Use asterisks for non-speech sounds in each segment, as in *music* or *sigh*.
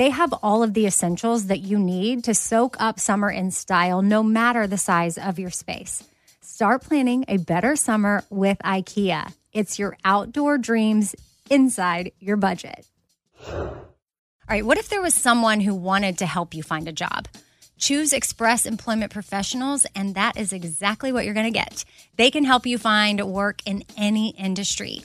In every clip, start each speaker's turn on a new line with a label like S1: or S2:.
S1: they have all of the essentials that you need to soak up summer in style, no matter the size of your space. Start planning a better summer with IKEA. It's your outdoor dreams inside your budget. All right, what if there was someone who wanted to help you find a job? Choose Express Employment Professionals, and that is exactly what you're going to get. They can help you find work in any industry.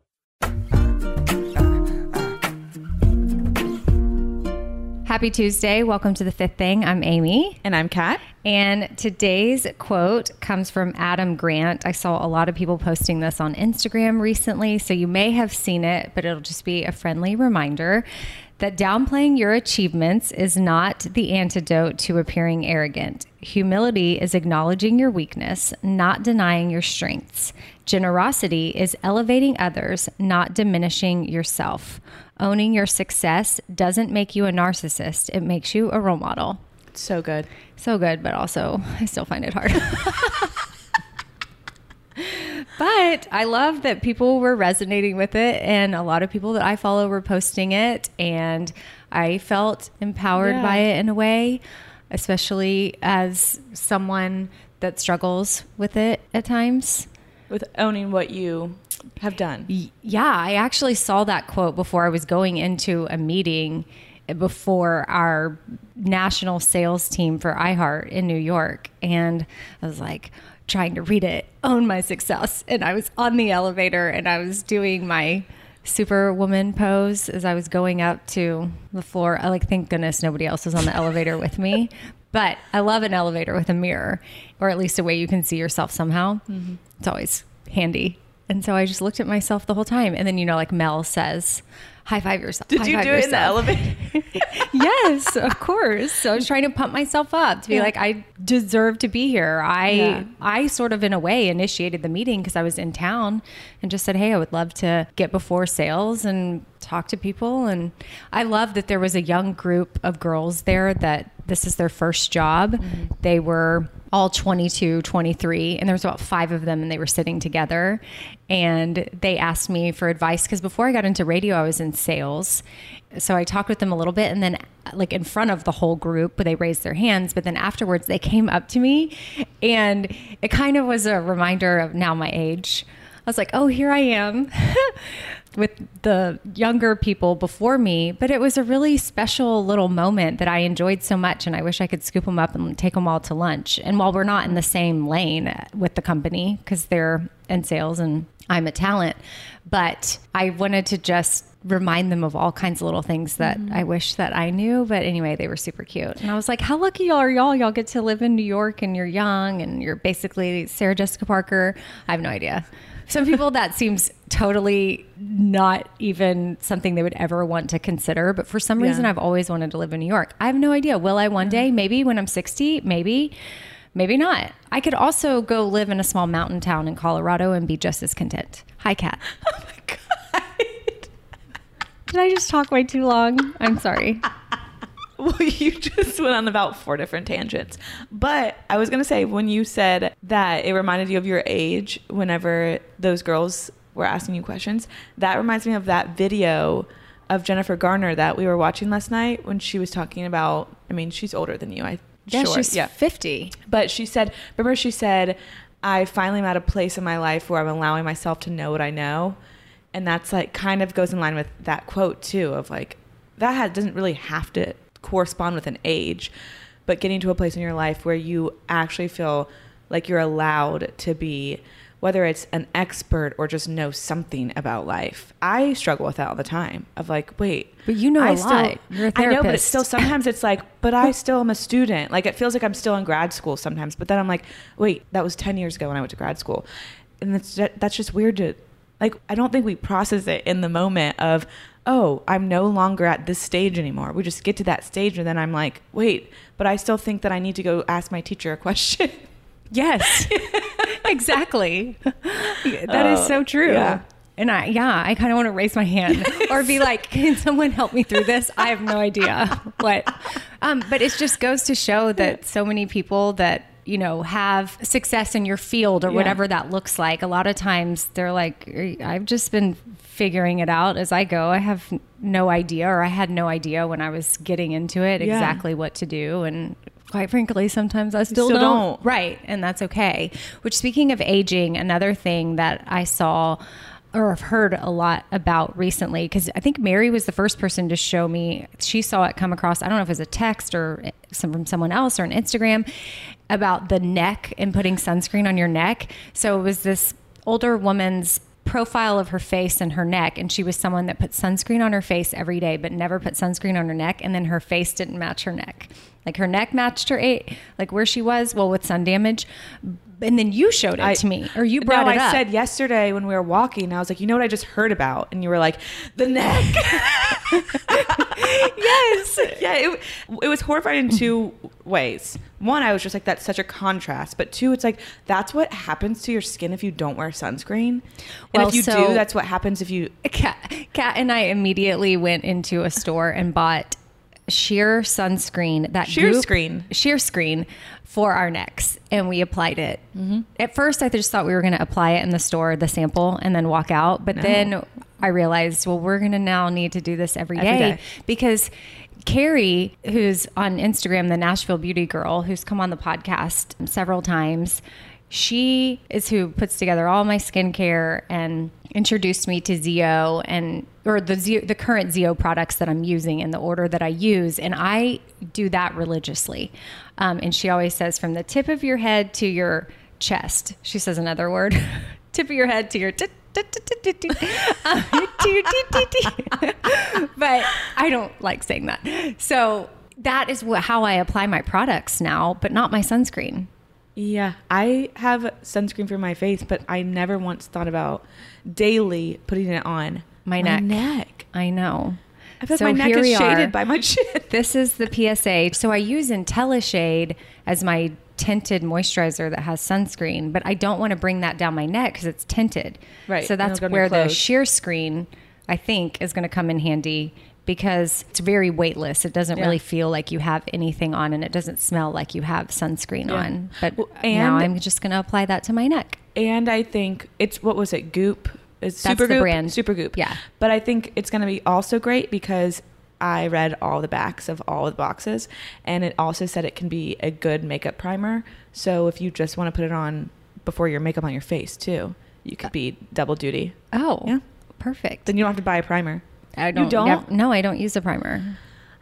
S1: Happy Tuesday. Welcome to the fifth thing. I'm Amy.
S2: And I'm Kat.
S1: And today's quote comes from Adam Grant. I saw a lot of people posting this on Instagram recently, so you may have seen it, but it'll just be a friendly reminder that downplaying your achievements is not the antidote to appearing arrogant. Humility is acknowledging your weakness, not denying your strengths. Generosity is elevating others, not diminishing yourself. Owning your success doesn't make you a narcissist, it makes you a role model.
S2: So good.
S1: So good, but also I still find it hard. *laughs* but I love that people were resonating with it, and a lot of people that I follow were posting it, and I felt empowered
S2: Yeah.
S1: by it in a way, especially as someone that struggles with it at times.
S2: With owning what you have done.
S1: Yeah, I actually saw that quote before I was going into a meeting before our national sales team for iHeart in New York. And I was like trying to read it, own my success. And I was on the elevator and I was doing my superwoman pose as I was going up to the floor. I like, thank goodness nobody else was on the elevator with me. *laughs* But I love an elevator with a mirror, or at least a way you can see yourself somehow. Mm-hmm. It's always handy. And so I just looked at myself the whole time. And then, you know, like Mel says, high five yourself.
S2: Did you do it in the elevator? *laughs*
S1: yes, of course. So I was trying to pump myself up to be
S2: Yeah.
S1: like, I deserve to be here. I,
S2: Yeah.
S1: I sort of in a way initiated the meeting because I was in town and just said, Hey, I would love to get before sales and talk to people. And I love that there was a young group of girls there that this is their first job.
S2: Mm-hmm.
S1: They were all 22, 23, and there was about five of them and they were sitting together and they asked me for advice because before I got into radio, I was in sales. So I talked with them a little bit and then like in front of the whole group, they raised their hands, but then afterwards they came up to me and it kind of was a reminder of now my age. I was like, oh, here I am *laughs* with the younger people before me. But it was a really special little moment that I enjoyed so much. And I wish I could scoop them up and take them all to lunch. And while we're not in the same lane with the company, because they're in sales and I'm a talent, but I wanted to just remind them of all kinds of little things that mm-hmm. I wish that I knew. But anyway, they were super cute. And I was like, how lucky y'all are y'all? Y'all get to live in New York and you're young and you're basically Sarah Jessica Parker. I have no idea. Some people that seems totally not even something they would ever want to consider. But for some
S2: Yeah.
S1: reason, I've always wanted to live in New York. I have no idea. Will I one day? Maybe when I'm 60, maybe, maybe not. I could also go live in a small mountain town in Colorado and be just as content. Hi, Kat. *laughs*
S2: Oh my god.
S1: Did I just talk way too long? I'm sorry. *laughs* *laughs*
S2: Well, you just went on about four different tangents. But I was going to say, when you said that it reminded you of your age whenever those girls were asking you questions, that reminds me of that video of Jennifer Garner that we were watching last night when she was talking about, I mean, she's older than you. I
S1: Yeah,
S2: sure,
S1: she's 50.
S2: But she said, remember, she said, I finally am at a place in my life where I'm allowing myself to know what I know. And that's like kind of goes in line with that quote too of like, that ha- doesn't really have to correspond with an age, but getting to a place in your life where you actually feel like you're allowed to be, whether it's an expert or just know something about life. I struggle with that all the time of like, wait,
S1: But you know
S2: I
S1: a
S2: still,
S1: lot. You're a
S2: I know, but it's still sometimes it's like, *laughs* but I still am a student. Like it feels like I'm still in grad school sometimes. But then I'm like, wait, that was 10 years ago when I went to grad school. And that's, that's just weird to, like, I don't think we process it in the moment of, oh, I'm no longer at this stage anymore. We just get to that stage and then I'm like, wait, but I still think that I need to go ask my teacher a question. *laughs*
S1: Yes, exactly. That is
S2: Oh,
S1: so true.
S2: yeah.
S1: And I, yeah, I kind of want to raise my hand *laughs* or be like, can someone help me through this? I have no idea *laughs* what. Um, but it just goes to show that so many people that, you know, have success in your field or
S2: Yeah.
S1: whatever that looks like, a lot of times they're like, I've just been figuring it out as I go. I have no idea, or I had no idea when I was getting into it
S2: Yeah.
S1: exactly what to do. And quite frankly, sometimes I still,
S2: still
S1: don't.
S2: don't.
S1: Right. And that's okay. Which, speaking of aging, another thing that I saw or have heard a lot about recently, because I think Mary was the first person to show me, she saw it come across, I don't know if it was a text or eh, some, from someone else or an Instagram about the neck and putting sunscreen on your neck. So it was this older woman's profile of her face and her neck and she was someone that put sunscreen on her face every day but never put sunscreen on her neck and then her face didn't match her neck like her neck matched her eight like where she was well with sun damage and then you showed it
S2: I-
S1: to me or you brought
S2: no,
S1: it
S2: I
S1: up I
S2: said yesterday when we were walking, I was like, you know what I just heard about? And you were like, the neck. *laughs* yes. Yeah, it, it was horrifying in two ways. One, I was just like, that's such a contrast. But two, it's like, that's what happens to your skin if you don't wear sunscreen. And if you
S1: so-
S2: do, that's what happens if you.
S1: Kat, Kat and I immediately went into a store and bought sheer sunscreen that
S2: Sheer
S1: goop-
S2: screen.
S1: sheer screen for our necks and we applied it mm-hmm. at first i just thought we were going to apply it in the store the sample and then walk out but then i realized well we're going to now need to do this every
S2: Every
S1: day
S2: day.
S1: because Carrie, who's on Instagram, the Nashville Beauty Girl, who's come on the podcast several times, she is who puts together all my skincare and introduced me to ZO and or the ZO, the current ZO products that I'm using in the order that I use, and I do that religiously. Um, and she always says, from the tip of your head to your chest. She says another word, *laughs* tip of your head to your. tit- but I don't like saying that. So that is what, how I apply my products now, but not my sunscreen.
S2: Yeah, I have sunscreen for my face, but I never once thought about daily putting it on
S1: My neck.
S2: neck.
S1: I know.
S2: I feel like
S1: So
S2: my neck is shaded
S1: are.
S2: by my *laughs* chin.
S1: This is the PSA. So I use IntelliShade as my tinted moisturizer that has sunscreen, but I don't want to bring that down my neck because it's tinted.
S2: Right,
S1: So that's
S2: it'll go on your
S1: where the sheer screen, I think, is going to come in handy because it's very weightless. It doesn't
S2: Yeah.
S1: really feel like you have anything on and it doesn't smell like you have sunscreen
S2: Yeah.
S1: on. But
S2: Well,
S1: now
S2: and-
S1: I'm just going to apply that to my neck.
S2: And I think it's what was it? Goop. It's
S1: That's
S2: Supergoop.
S1: brand.
S2: Supergoop.
S1: Yeah.
S2: But I think it's going to be also great because I read all the backs of all the boxes, and it also said it can be a good makeup primer. So if you just want to put it on before your makeup on your face too, you could uh, be double duty.
S1: Oh,
S2: Yeah.
S1: perfect.
S2: Then you don't have to buy a primer.
S1: I don't,
S2: don't?
S1: nev- no, I don't use a primer.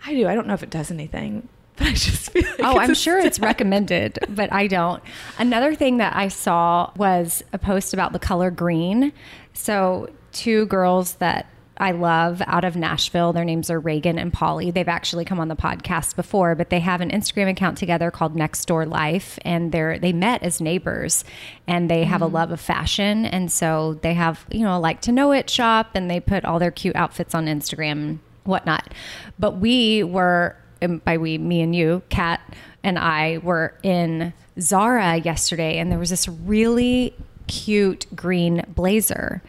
S2: I do. I don't know if it does anything, *laughs* but I just feel like
S1: Oh, I'm sure it's recommended, but I don't. Another thing that I saw was a post about the color green. So, two girls that I love out of Nashville. Their names are Reagan and Polly. They've actually come on the podcast before, but they have an Instagram account together called Next Door Life, and they're they met as neighbors, and they have a mm-hmm. love of fashion, and so they have you know a like to know it shop, and they put all their cute outfits on Instagram, and whatnot. But we were by we, me and you, Kat and I were in Zara yesterday, and there was this really cute green blazer,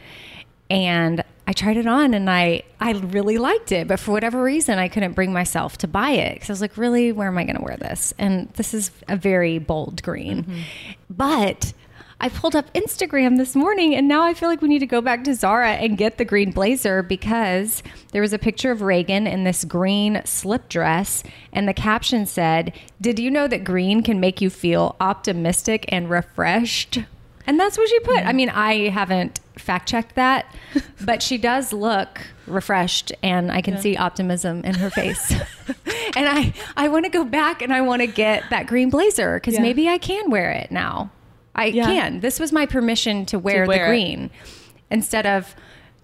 S1: and I tried it on and I I really liked it, but for whatever reason I couldn't bring myself to buy it because I was like, really, where am I going to wear this? And this is a very bold green, mm-hmm. but I pulled up Instagram this morning and now I feel like we need to go back to Zara and get the green blazer because there was a picture of Reagan in this green slip dress and the caption said, "Did you know that green can make you feel optimistic and refreshed?" And that's what she put. I mm-hmm. mean, I haven't fact checked that, *laughs* but she does look refreshed and I can see optimism in her face. *laughs* and I I want to go back and I want to get that green blazer cuz
S2: Yeah.
S1: maybe I can wear it now. I
S2: Yeah.
S1: can. This was my permission to wear,
S2: wear
S1: the
S2: it.
S1: green instead of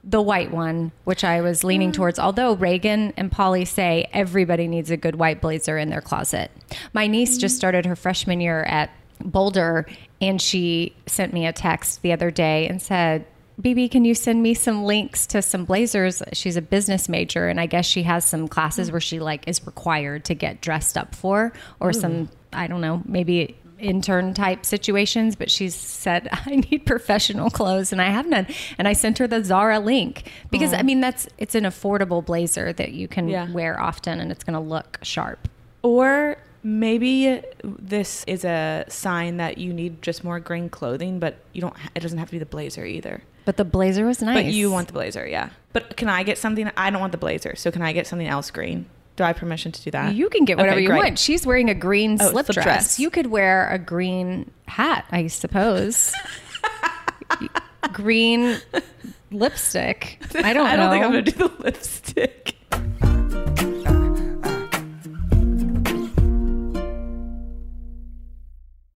S1: the white one, which I was leaning towards. Although Reagan and Polly say everybody needs a good white blazer in their closet. My niece just mm. started her freshman year at Boulder, and she sent me a text the other day and said, BB, can you send me some links to some blazers? She's a business major, and I guess she has some classes where she like is required to get dressed up for, or hmm. some I don't know, maybe intern type situations. But she said *laughs* I need professional clothes, and I have none. And I sent her the Zara link because I mean that's it's an affordable blazer that you can
S2: Yeah.
S1: wear often, and it's going to look sharp.
S2: Or maybe this is a sign that you need just more green clothing, but you don't. It doesn't have to be the blazer either.
S1: But the blazer was nice.
S2: But you want the blazer, yeah. But can I get something? I don't want the blazer, so can I get something else green? Do I have permission to do that?
S1: You can get whatever
S2: Okay,
S1: you
S2: great.
S1: want. She's wearing a green
S2: Oh,
S1: slip,
S2: slip
S1: dress.
S2: dress.
S1: You could wear a green hat, I suppose. *laughs* green lipstick. I don't
S2: I don't think I'm gonna do the *laughs* lipstick.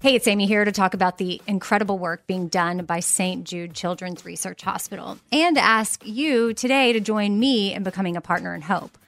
S1: Hey, it's Amy here to talk about the incredible work being done by St. Jude Children's Research Hospital and ask you today to join me in becoming a partner in hope.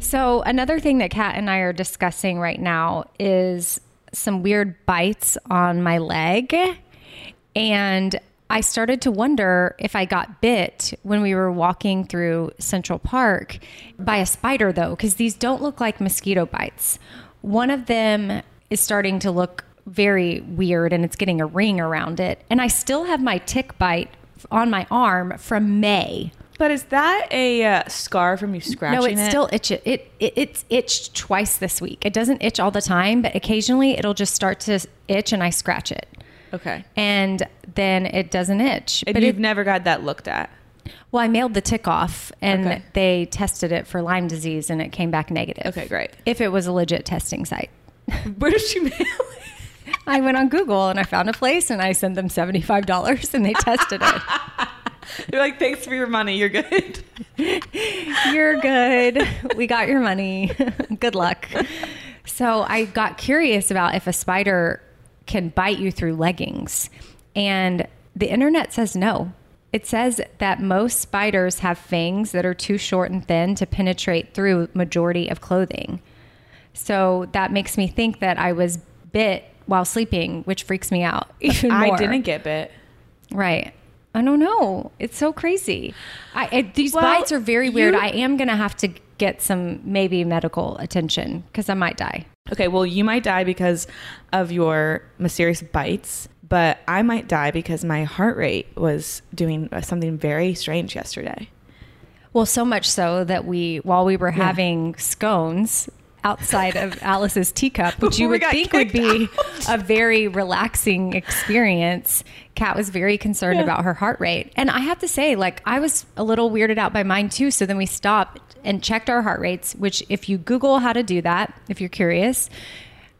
S1: So, another thing that Kat and I are discussing right now is some weird bites on my leg. And I started to wonder if I got bit when we were walking through Central Park by a spider, though, because these don't look like mosquito bites. One of them is starting to look very weird and it's getting a ring around it. And I still have my tick bite on my arm from May.
S2: But is that a uh, scar from you scratching
S1: No, it's
S2: it?
S1: still itch. It, it it's itched twice this week. It doesn't itch all the time, but occasionally it'll just start to itch and I scratch it.
S2: okay.
S1: And then it doesn't itch.
S2: And
S1: but
S2: you've
S1: it,
S2: never got that looked at.
S1: well, I mailed the tick off and
S2: Okay.
S1: they tested it for Lyme disease and it came back negative.
S2: Okay, great.
S1: If it was a legit testing site.
S2: Where did you *laughs* mail it?
S1: I went on Google and I found a place and I sent them $75 and they tested it. *laughs*
S2: They're like, thanks for your money. You're good. *laughs*
S1: You're good. We got your money. *laughs* good luck. So I got curious about if a spider can bite you through leggings. And the internet says no. It says that most spiders have fangs that are too short and thin to penetrate through majority of clothing. So that makes me think that I was bit while sleeping, which freaks me out *laughs* even more.
S2: I didn't get bit.
S1: Right. I don't know. It's so crazy. I, I these
S2: Well,
S1: bites are very weird. I am gonna have to get some maybe medical attention because I might die.
S2: Okay, well, you might die because of your mysterious bites, but I might die because my heart rate was doing uh, something very strange yesterday.
S1: Well, so much so that we, while we were having scones outside of *laughs* Alice's teacup, which you would think would be a very relaxing experience, Kat was very concerned
S2: Yeah.
S1: about her heart rate. And I have to say, like, I was a little weirded out by mine too. So then we stopped and checked our heart rates, which, if you Google how to do that, if you're curious,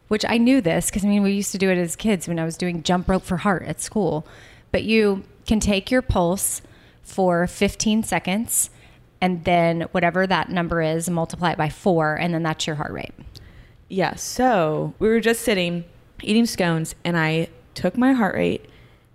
S1: which I knew this because I mean, we used to do it as kids when I was doing jump rope for heart at school. But you can take your pulse for 15 seconds and then whatever that number is, multiply it by four, and then that's your heart rate.
S2: Yeah, so we were just sitting eating scones, and I took my heart rate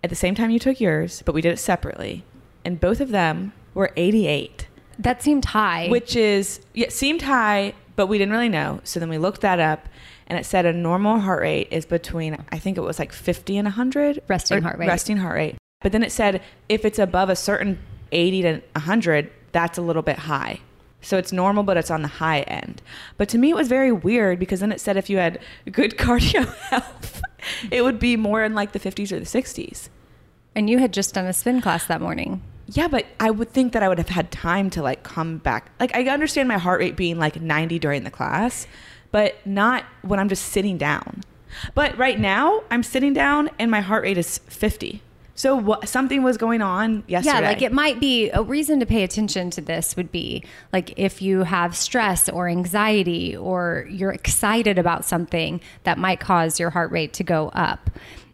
S2: at the same time you took yours, but we did it separately. And both of them were 88,
S1: That seemed high.
S2: which is, yeah, seemed high, but we didn't really know. So then we looked that up, and it said a normal heart rate is between I think it was like 50 and 100
S1: Resting heart rate.
S2: Resting heart rate. But then it said if it's above a certain 80 to 100, that's a little bit high. So it's normal, but it's on the high end. But to me, it was very weird because then it said if you had good *laughs* cardio health, it would be more in like the 50s or the 60s.
S1: And you had just done a spin class that morning.
S2: Yeah, but I would think that I would have had time to like come back. Like I understand my heart rate being like 90 during the class, but not when I'm just sitting down. But right now, I'm sitting down and my heart rate is 50. So what, something was going on yesterday.
S1: Yeah, like it might be a reason to pay attention to this would be like if you have stress or anxiety or you're excited about something that might cause your heart rate to go up.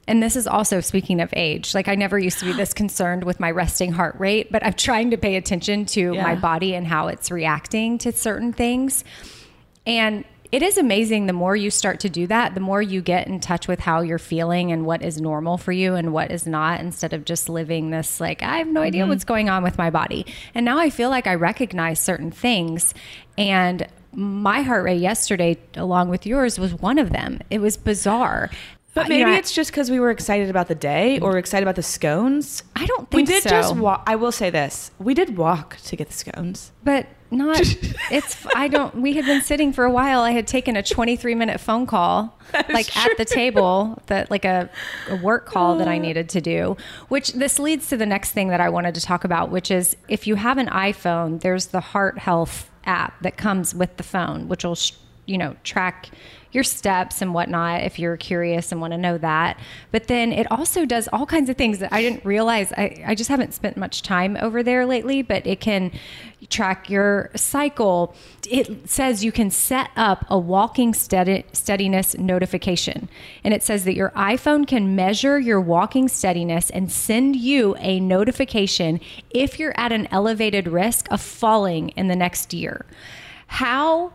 S1: And this is also speaking of age. Like I never used to be this *gasps* concerned with my resting heart rate, but I'm trying to pay attention to
S2: Yeah.
S1: my body and how it's reacting to certain things. And it is amazing the more you start to do that, the more you get in touch with how you're feeling and what is normal for you and what is not, instead of just living this like, I have no idea mm-hmm. what's going on with my body. And now I feel like I recognize certain things. And my heart rate yesterday, along with yours, was one of them. It was bizarre.
S2: But
S1: Uh,
S2: maybe
S1: you know,
S2: it's just because we were excited about the day or excited about the scones.
S1: I don't think We
S2: did
S1: so.
S2: just walk. I will say this: we did walk to get the scones.
S1: but not *laughs* it's i don't we had been sitting for a while i had taken a 23 minute phone call *laughs* like at the table that like a, a work call that i needed to do which this leads to the next thing that i wanted to talk about which is if you have an iphone there's the heart health app that comes with the phone which will sh- you know track your steps and whatnot if you're curious and want to know that. But then it also does all kinds of things that I didn't realize. I, I just haven't spent much time over there lately, but it can track your cycle. It says you can set up a walking steadiness notification. And it says that your iPhone can measure your walking steadiness and send you a notification if you're at an elevated risk of falling in the next year. How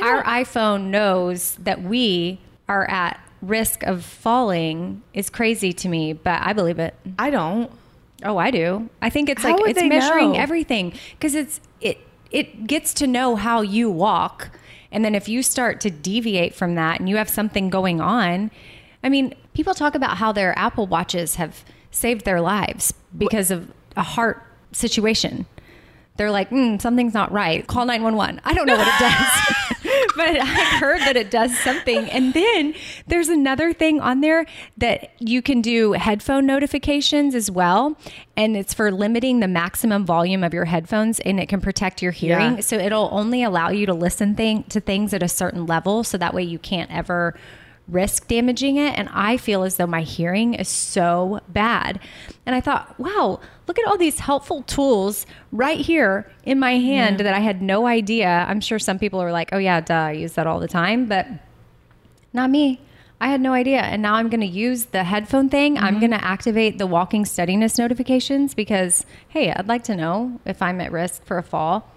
S1: our iPhone knows that we are at risk of falling is crazy to me, but I believe it.
S2: I don't.
S1: Oh, I do. I think it's
S2: How
S1: like it's measuring
S2: know?
S1: everything because it's it it gets to know how you walk, and then if you start to deviate from that and you have something going on, I mean, people talk about how their Apple watches have saved their lives because of a heart situation. They're like, mm, something's not right. Call 911. I don't know what it *laughs* does, *laughs* but I've heard that it does something. And then there's another thing on there that you can do headphone notifications as well. And it's for limiting the maximum volume of your headphones and it can protect your hearing.
S2: Yeah.
S1: So it'll only allow you to listen thing, to things at a certain level. So that way you can't ever risk damaging it. And I feel as though my hearing is so bad. And I thought, wow, look at all these helpful tools right here in my hand that I had no idea. I'm sure some people are like, oh, yeah, duh, I use that all the time. But not me. I had no idea. And now I'm going to use the headphone thing. I'm mm-hmm. going to activate the walking steadiness notifications because, hey, I'd like to know if I'm at risk for a fall.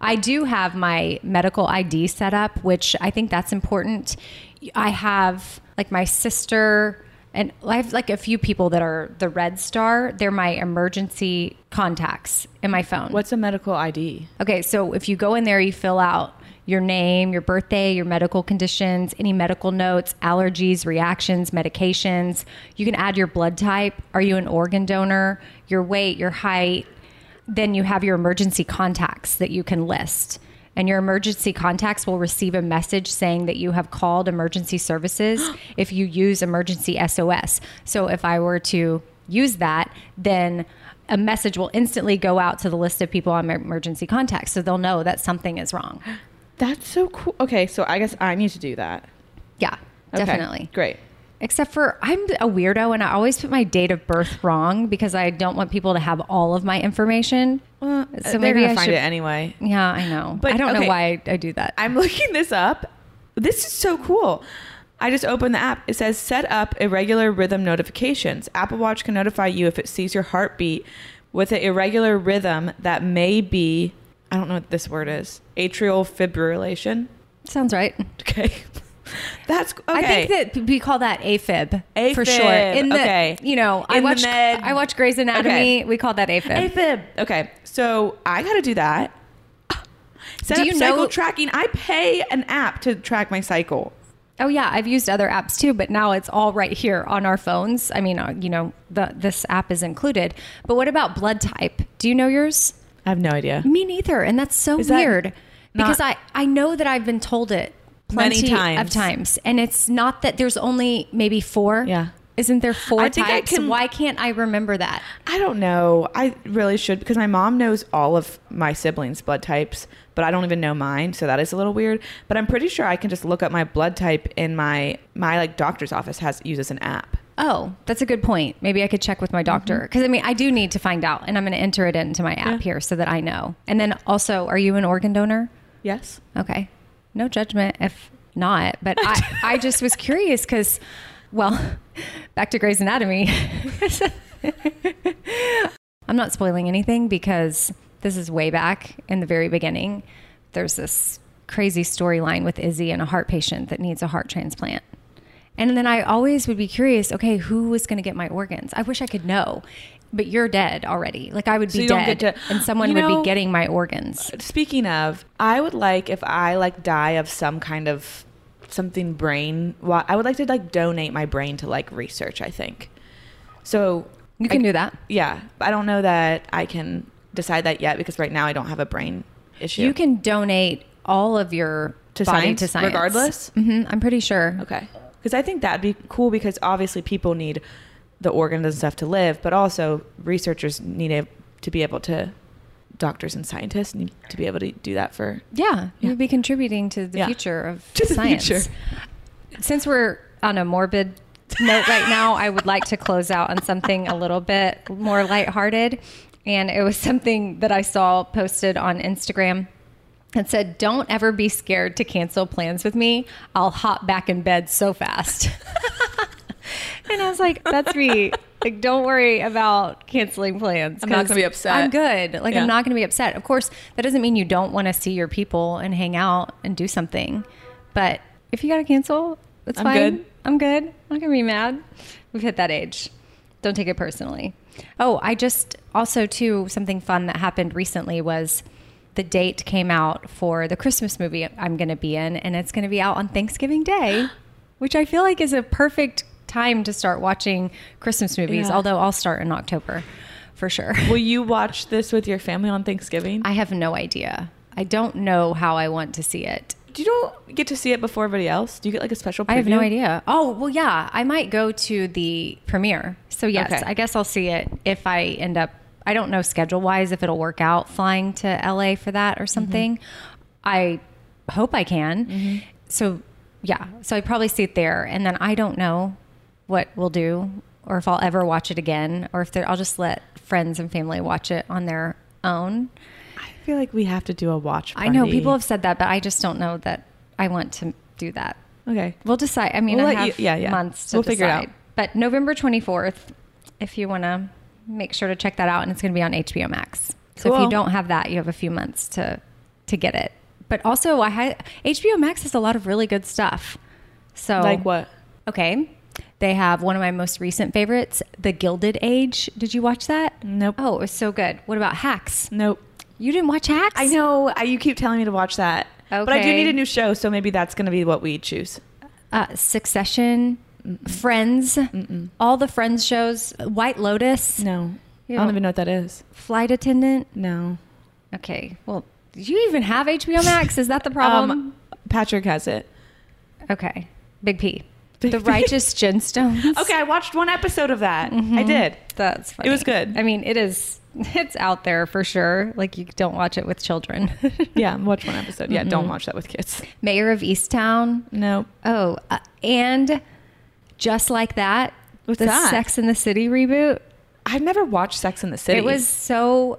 S1: I do have my medical ID set up, which I think that's important. I have like my sister and I have like a few people that are the red star. They're my emergency contacts in my phone.
S2: What's a medical ID?
S1: Okay, so if you go in there, you fill out your name, your birthday, your medical conditions, any medical notes, allergies, reactions, medications. You can add your blood type. Are you an organ donor? Your weight, your height. Then you have your emergency contacts that you can list. And your emergency contacts will receive a message saying that you have called emergency services *gasps* if you use emergency SOS. So if I were to use that, then a message will instantly go out to the list of people on my emergency contacts. So they'll know that something is wrong. *gasps*
S2: That's so cool. Okay, so I guess I need to do that.
S1: Yeah,
S2: Okay,
S1: definitely.
S2: Great.
S1: Except for I'm a weirdo and I always put my date of birth wrong because I don't want people to have all of my information.
S2: Well,
S1: So maybe I
S2: find
S1: should-
S2: it anyway.
S1: Yeah, I know.
S2: But,
S1: I don't know why I, I do that.
S2: I'm looking this up. This is so cool. I just opened the app. It says set up irregular rhythm notifications. Apple Watch can notify you if it sees your heartbeat with an irregular rhythm that may be, I don't know what this word is, atrial fibrillation.
S1: Sounds right. *laughs*
S2: Okay. That's okay.
S1: I think that we call that AFib,
S2: AFib for
S1: sure. In the,
S2: okay.
S1: you know, I
S2: In the
S1: watch
S2: med-
S1: I watch Grey's Anatomy.
S2: Okay.
S1: We call that AFib.
S2: AFib. Okay. So I got to do that. *laughs* Set
S1: Do you
S2: cycle
S1: know-
S2: tracking. I pay an app to track my cycle.
S1: Oh yeah, I've used other apps too, but now it's all right here on our phones. I mean, uh, you know, the, this app is included. But what about blood type? Do you know yours?
S2: I have no idea.
S1: Me neither, and that's so
S2: Is that
S1: weird because
S2: not-
S1: I I know that I've been told it plenty
S2: times.
S1: of times, and it's not that there's only maybe four.
S2: Yeah.
S1: isn't there four
S2: I think I
S1: types?
S2: can-
S1: Why can't I remember that?
S2: I don't know. I really should because my mom knows all of my siblings' blood types, but I don't even know mine, so that is a little weird. But I'm pretty sure I can just look up my blood type in my my like doctor's office has uses an app.
S1: Oh, that's a good point. Maybe I could check with my doctor because I mean I do need to find out, and I'm going to enter it into my app
S2: Mm-hmm. Yeah.
S1: here so that I know. And then also, are you an organ donor?
S2: Yes.
S1: Okay. No judgment if not, but I, *laughs* I just was curious because, well, back to Grey's Anatomy. *laughs* I'm not spoiling anything because this is way back in the very beginning. There's this crazy storyline with Izzie and a heart patient that needs a heart transplant. And then I always would be curious, okay, who was going to get my organs? I wish I could know. But you're dead already. Like I would be
S2: don't
S1: dead
S2: get to-
S1: and someone
S2: You
S1: would
S2: know-
S1: be getting my organs.
S2: Speaking of, I would like if I like die of some kind of something brain. Well, I would like to like donate my brain to like research. I think. So
S1: You can
S2: I-
S1: do that.
S2: Yeah, I don't know that I can decide that yet because right now I don't have a brain issue.
S1: You can donate all of your
S2: To
S1: body
S2: science,
S1: to science,
S2: regardless?
S1: hmm I'm pretty sure.
S2: Okay. Because I think that'd be cool because obviously people need the organs and stuff to live, but also researchers need a, to be able to, doctors and scientists need to be able to do that for.
S1: Yeah,
S2: Yeah.
S1: you'd be contributing to the
S2: Yeah.
S1: future of *laughs*
S2: To the
S1: science.
S2: future.
S1: Since we're on a morbid note right now, I would like to close out on something a little bit more lighthearted. And it was something that I saw posted on Instagram. and said, Don't ever be scared to cancel plans with me. I'll hop back in bed so fast. *laughs* and I was like, That's me. Like, don't worry about canceling plans.
S2: I'm not gonna be upset.
S1: I'm good. Like,
S2: Yeah.
S1: I'm not going to be upset. Of course, that doesn't mean you don't want to see your people and hang out and do something. But if you got to cancel, it's
S2: I'm
S1: fine.
S2: good.
S1: I'm good. I'm not going to be mad. We've hit that age. Don't take it personally. Oh, I just also, too, something fun that happened recently was the date came out for the Christmas movie I'm going to be in, and it's going to be out on Thanksgiving Day, *gasps* which I feel like is a perfect time to start watching Christmas movies,
S2: Yeah.
S1: although I'll start in October for sure.
S2: Will you watch this with your family on Thanksgiving?
S1: I have no idea. I don't know how I want to see it.
S2: Do you don't get to see it before everybody else? Do you get like a special? Preview?
S1: I have no idea. Oh, well, yeah, I might go to the premiere. So, yes,
S2: Okay.
S1: I guess I'll see it if I end up, I don't know schedule wise if it'll work out flying to LA for that or mm-hmm. something. I hope I can. Mm-hmm. So, yeah, so I probably see it there. And then I don't know what we'll do or if I'll ever watch it again or if I'll just let friends and family watch it on their own.
S2: I feel like we have to do a watch.
S1: I know people have said that, but I just don't know that I want to do that.
S2: Okay.
S1: We'll decide. I mean,
S2: We'll
S1: I
S2: let you-
S1: have
S2: yeah, yeah.
S1: months to
S2: We'll
S1: decide.
S2: figure it out.
S1: But November 24th, if you want to make sure to check that out, and it's going to be on HBO Max. So if you don't have that, you have a few months to to get it. But also, I had HBO Max has a lot of really good stuff. So
S2: Like what?
S1: Okay, they have one of my most recent favorites, The Gilded Age. Did you watch that?
S2: Nope.
S1: Oh, it was so good. What about Hacks?
S2: Nope.
S1: You didn't watch Hacks?
S2: I know. I, you keep telling me to watch that. But I do need a new show, so maybe that's going to be what we choose.
S1: uh, Succession, Friends, all the Friends shows, White Lotus,
S2: No.
S1: You
S2: I don't
S1: don't-
S2: even know what that is.
S1: Flight Attendant.
S2: No.
S1: Okay, well, do you even have HBO Max? Is that the *laughs* problem?
S2: Um, Patrick has it.
S1: okay, Big P. The Righteous Gemstones.
S2: Okay, I watched one episode of that. I did.
S1: That's funny.
S2: It was good.
S1: I mean, it is. *laughs* It's out there for sure. Like you don't watch it with children. *laughs*
S2: Yeah, watch one episode. Yeah, don't watch that with kids.
S1: Mare of Easttown.
S2: No.
S1: Oh, uh, and just like that,
S2: What's
S1: the
S2: that?
S1: Sex in the City reboot.
S2: I've never watched Sex in the City.
S1: It was so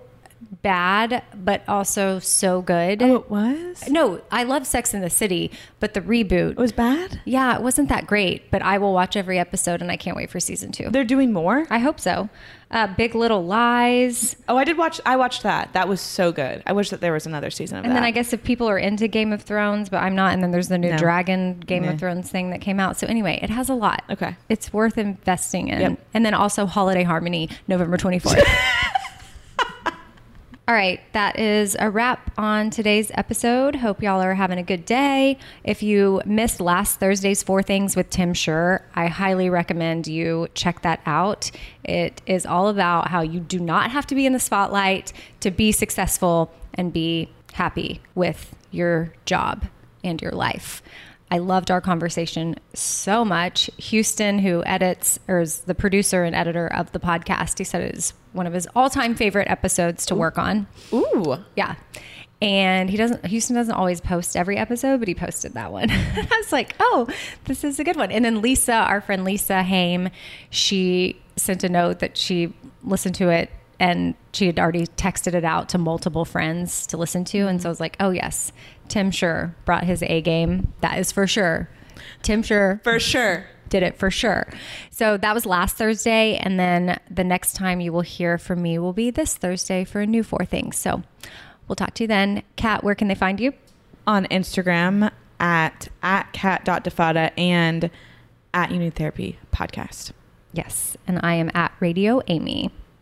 S1: bad, but also so good.
S2: Oh, it was?
S1: No, I love Sex in the City, but the reboot.
S2: It was bad?
S1: yeah, it wasn't that great, but I will watch every episode and I can't wait for season two.
S2: They're doing more?
S1: I hope so. Uh, Big Little Lies.
S2: Oh, I did watch I watched that. That was so good. I wish that there was another season of
S1: And
S2: that.
S1: then I guess if people are into Game of Thrones, but I'm not, and then there's the new
S2: No.
S1: Dragon Game of Thrones thing that came out. So anyway, it has a lot.
S2: Okay.
S1: It's worth investing in.
S2: Yep.
S1: And then also Holiday Harmony, November 24th. *laughs* All right, that is a wrap on today's episode. Hope y'all are having a good day. If you missed last Thursday's Four Things with Tim Schur, I highly recommend you check that out. It is all about how you do not have to be in the spotlight to be successful and be happy with your job and your life. I loved our conversation so much. Houston, who edits or is the producer and editor of the podcast, he said it is one of his all-time favorite episodes to work on.
S2: Ooh.
S1: Yeah. And he doesn't Houston doesn't always post every episode, but he posted that one. *laughs* I was like, "Oh, this is a good one." And then Lisa, our friend Lisa Haim, she sent a note that she listened to it and she had already texted it out to multiple friends to listen to. And so I was like, oh, yes, Tim Sure brought his A game. That is for sure. Tim Sure.
S2: For sure.
S1: Did it for sure. So that was last Thursday. And then the next time you will hear from me will be this Thursday for a new Four Things. So we'll talk to you then. Kat, where can they find you?
S2: On Instagram at, at Kat.Defatta and at YouNeedTherapy Podcast.
S1: Yes. And I am at Radio Amy.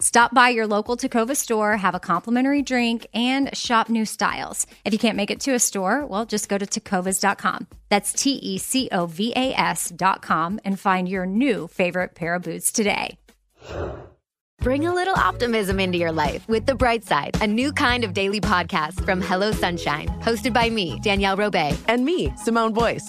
S1: Stop by your local Tecovas store, have a complimentary drink, and shop new styles. If you can't make it to a store, well, just go to tecovas.com. That's T E C O V A S.com and find your new favorite pair of boots today.
S3: Bring a little optimism into your life with The Bright Side, a new kind of daily podcast from Hello Sunshine, hosted by me, Danielle Robay.
S4: And me, Simone Boyce.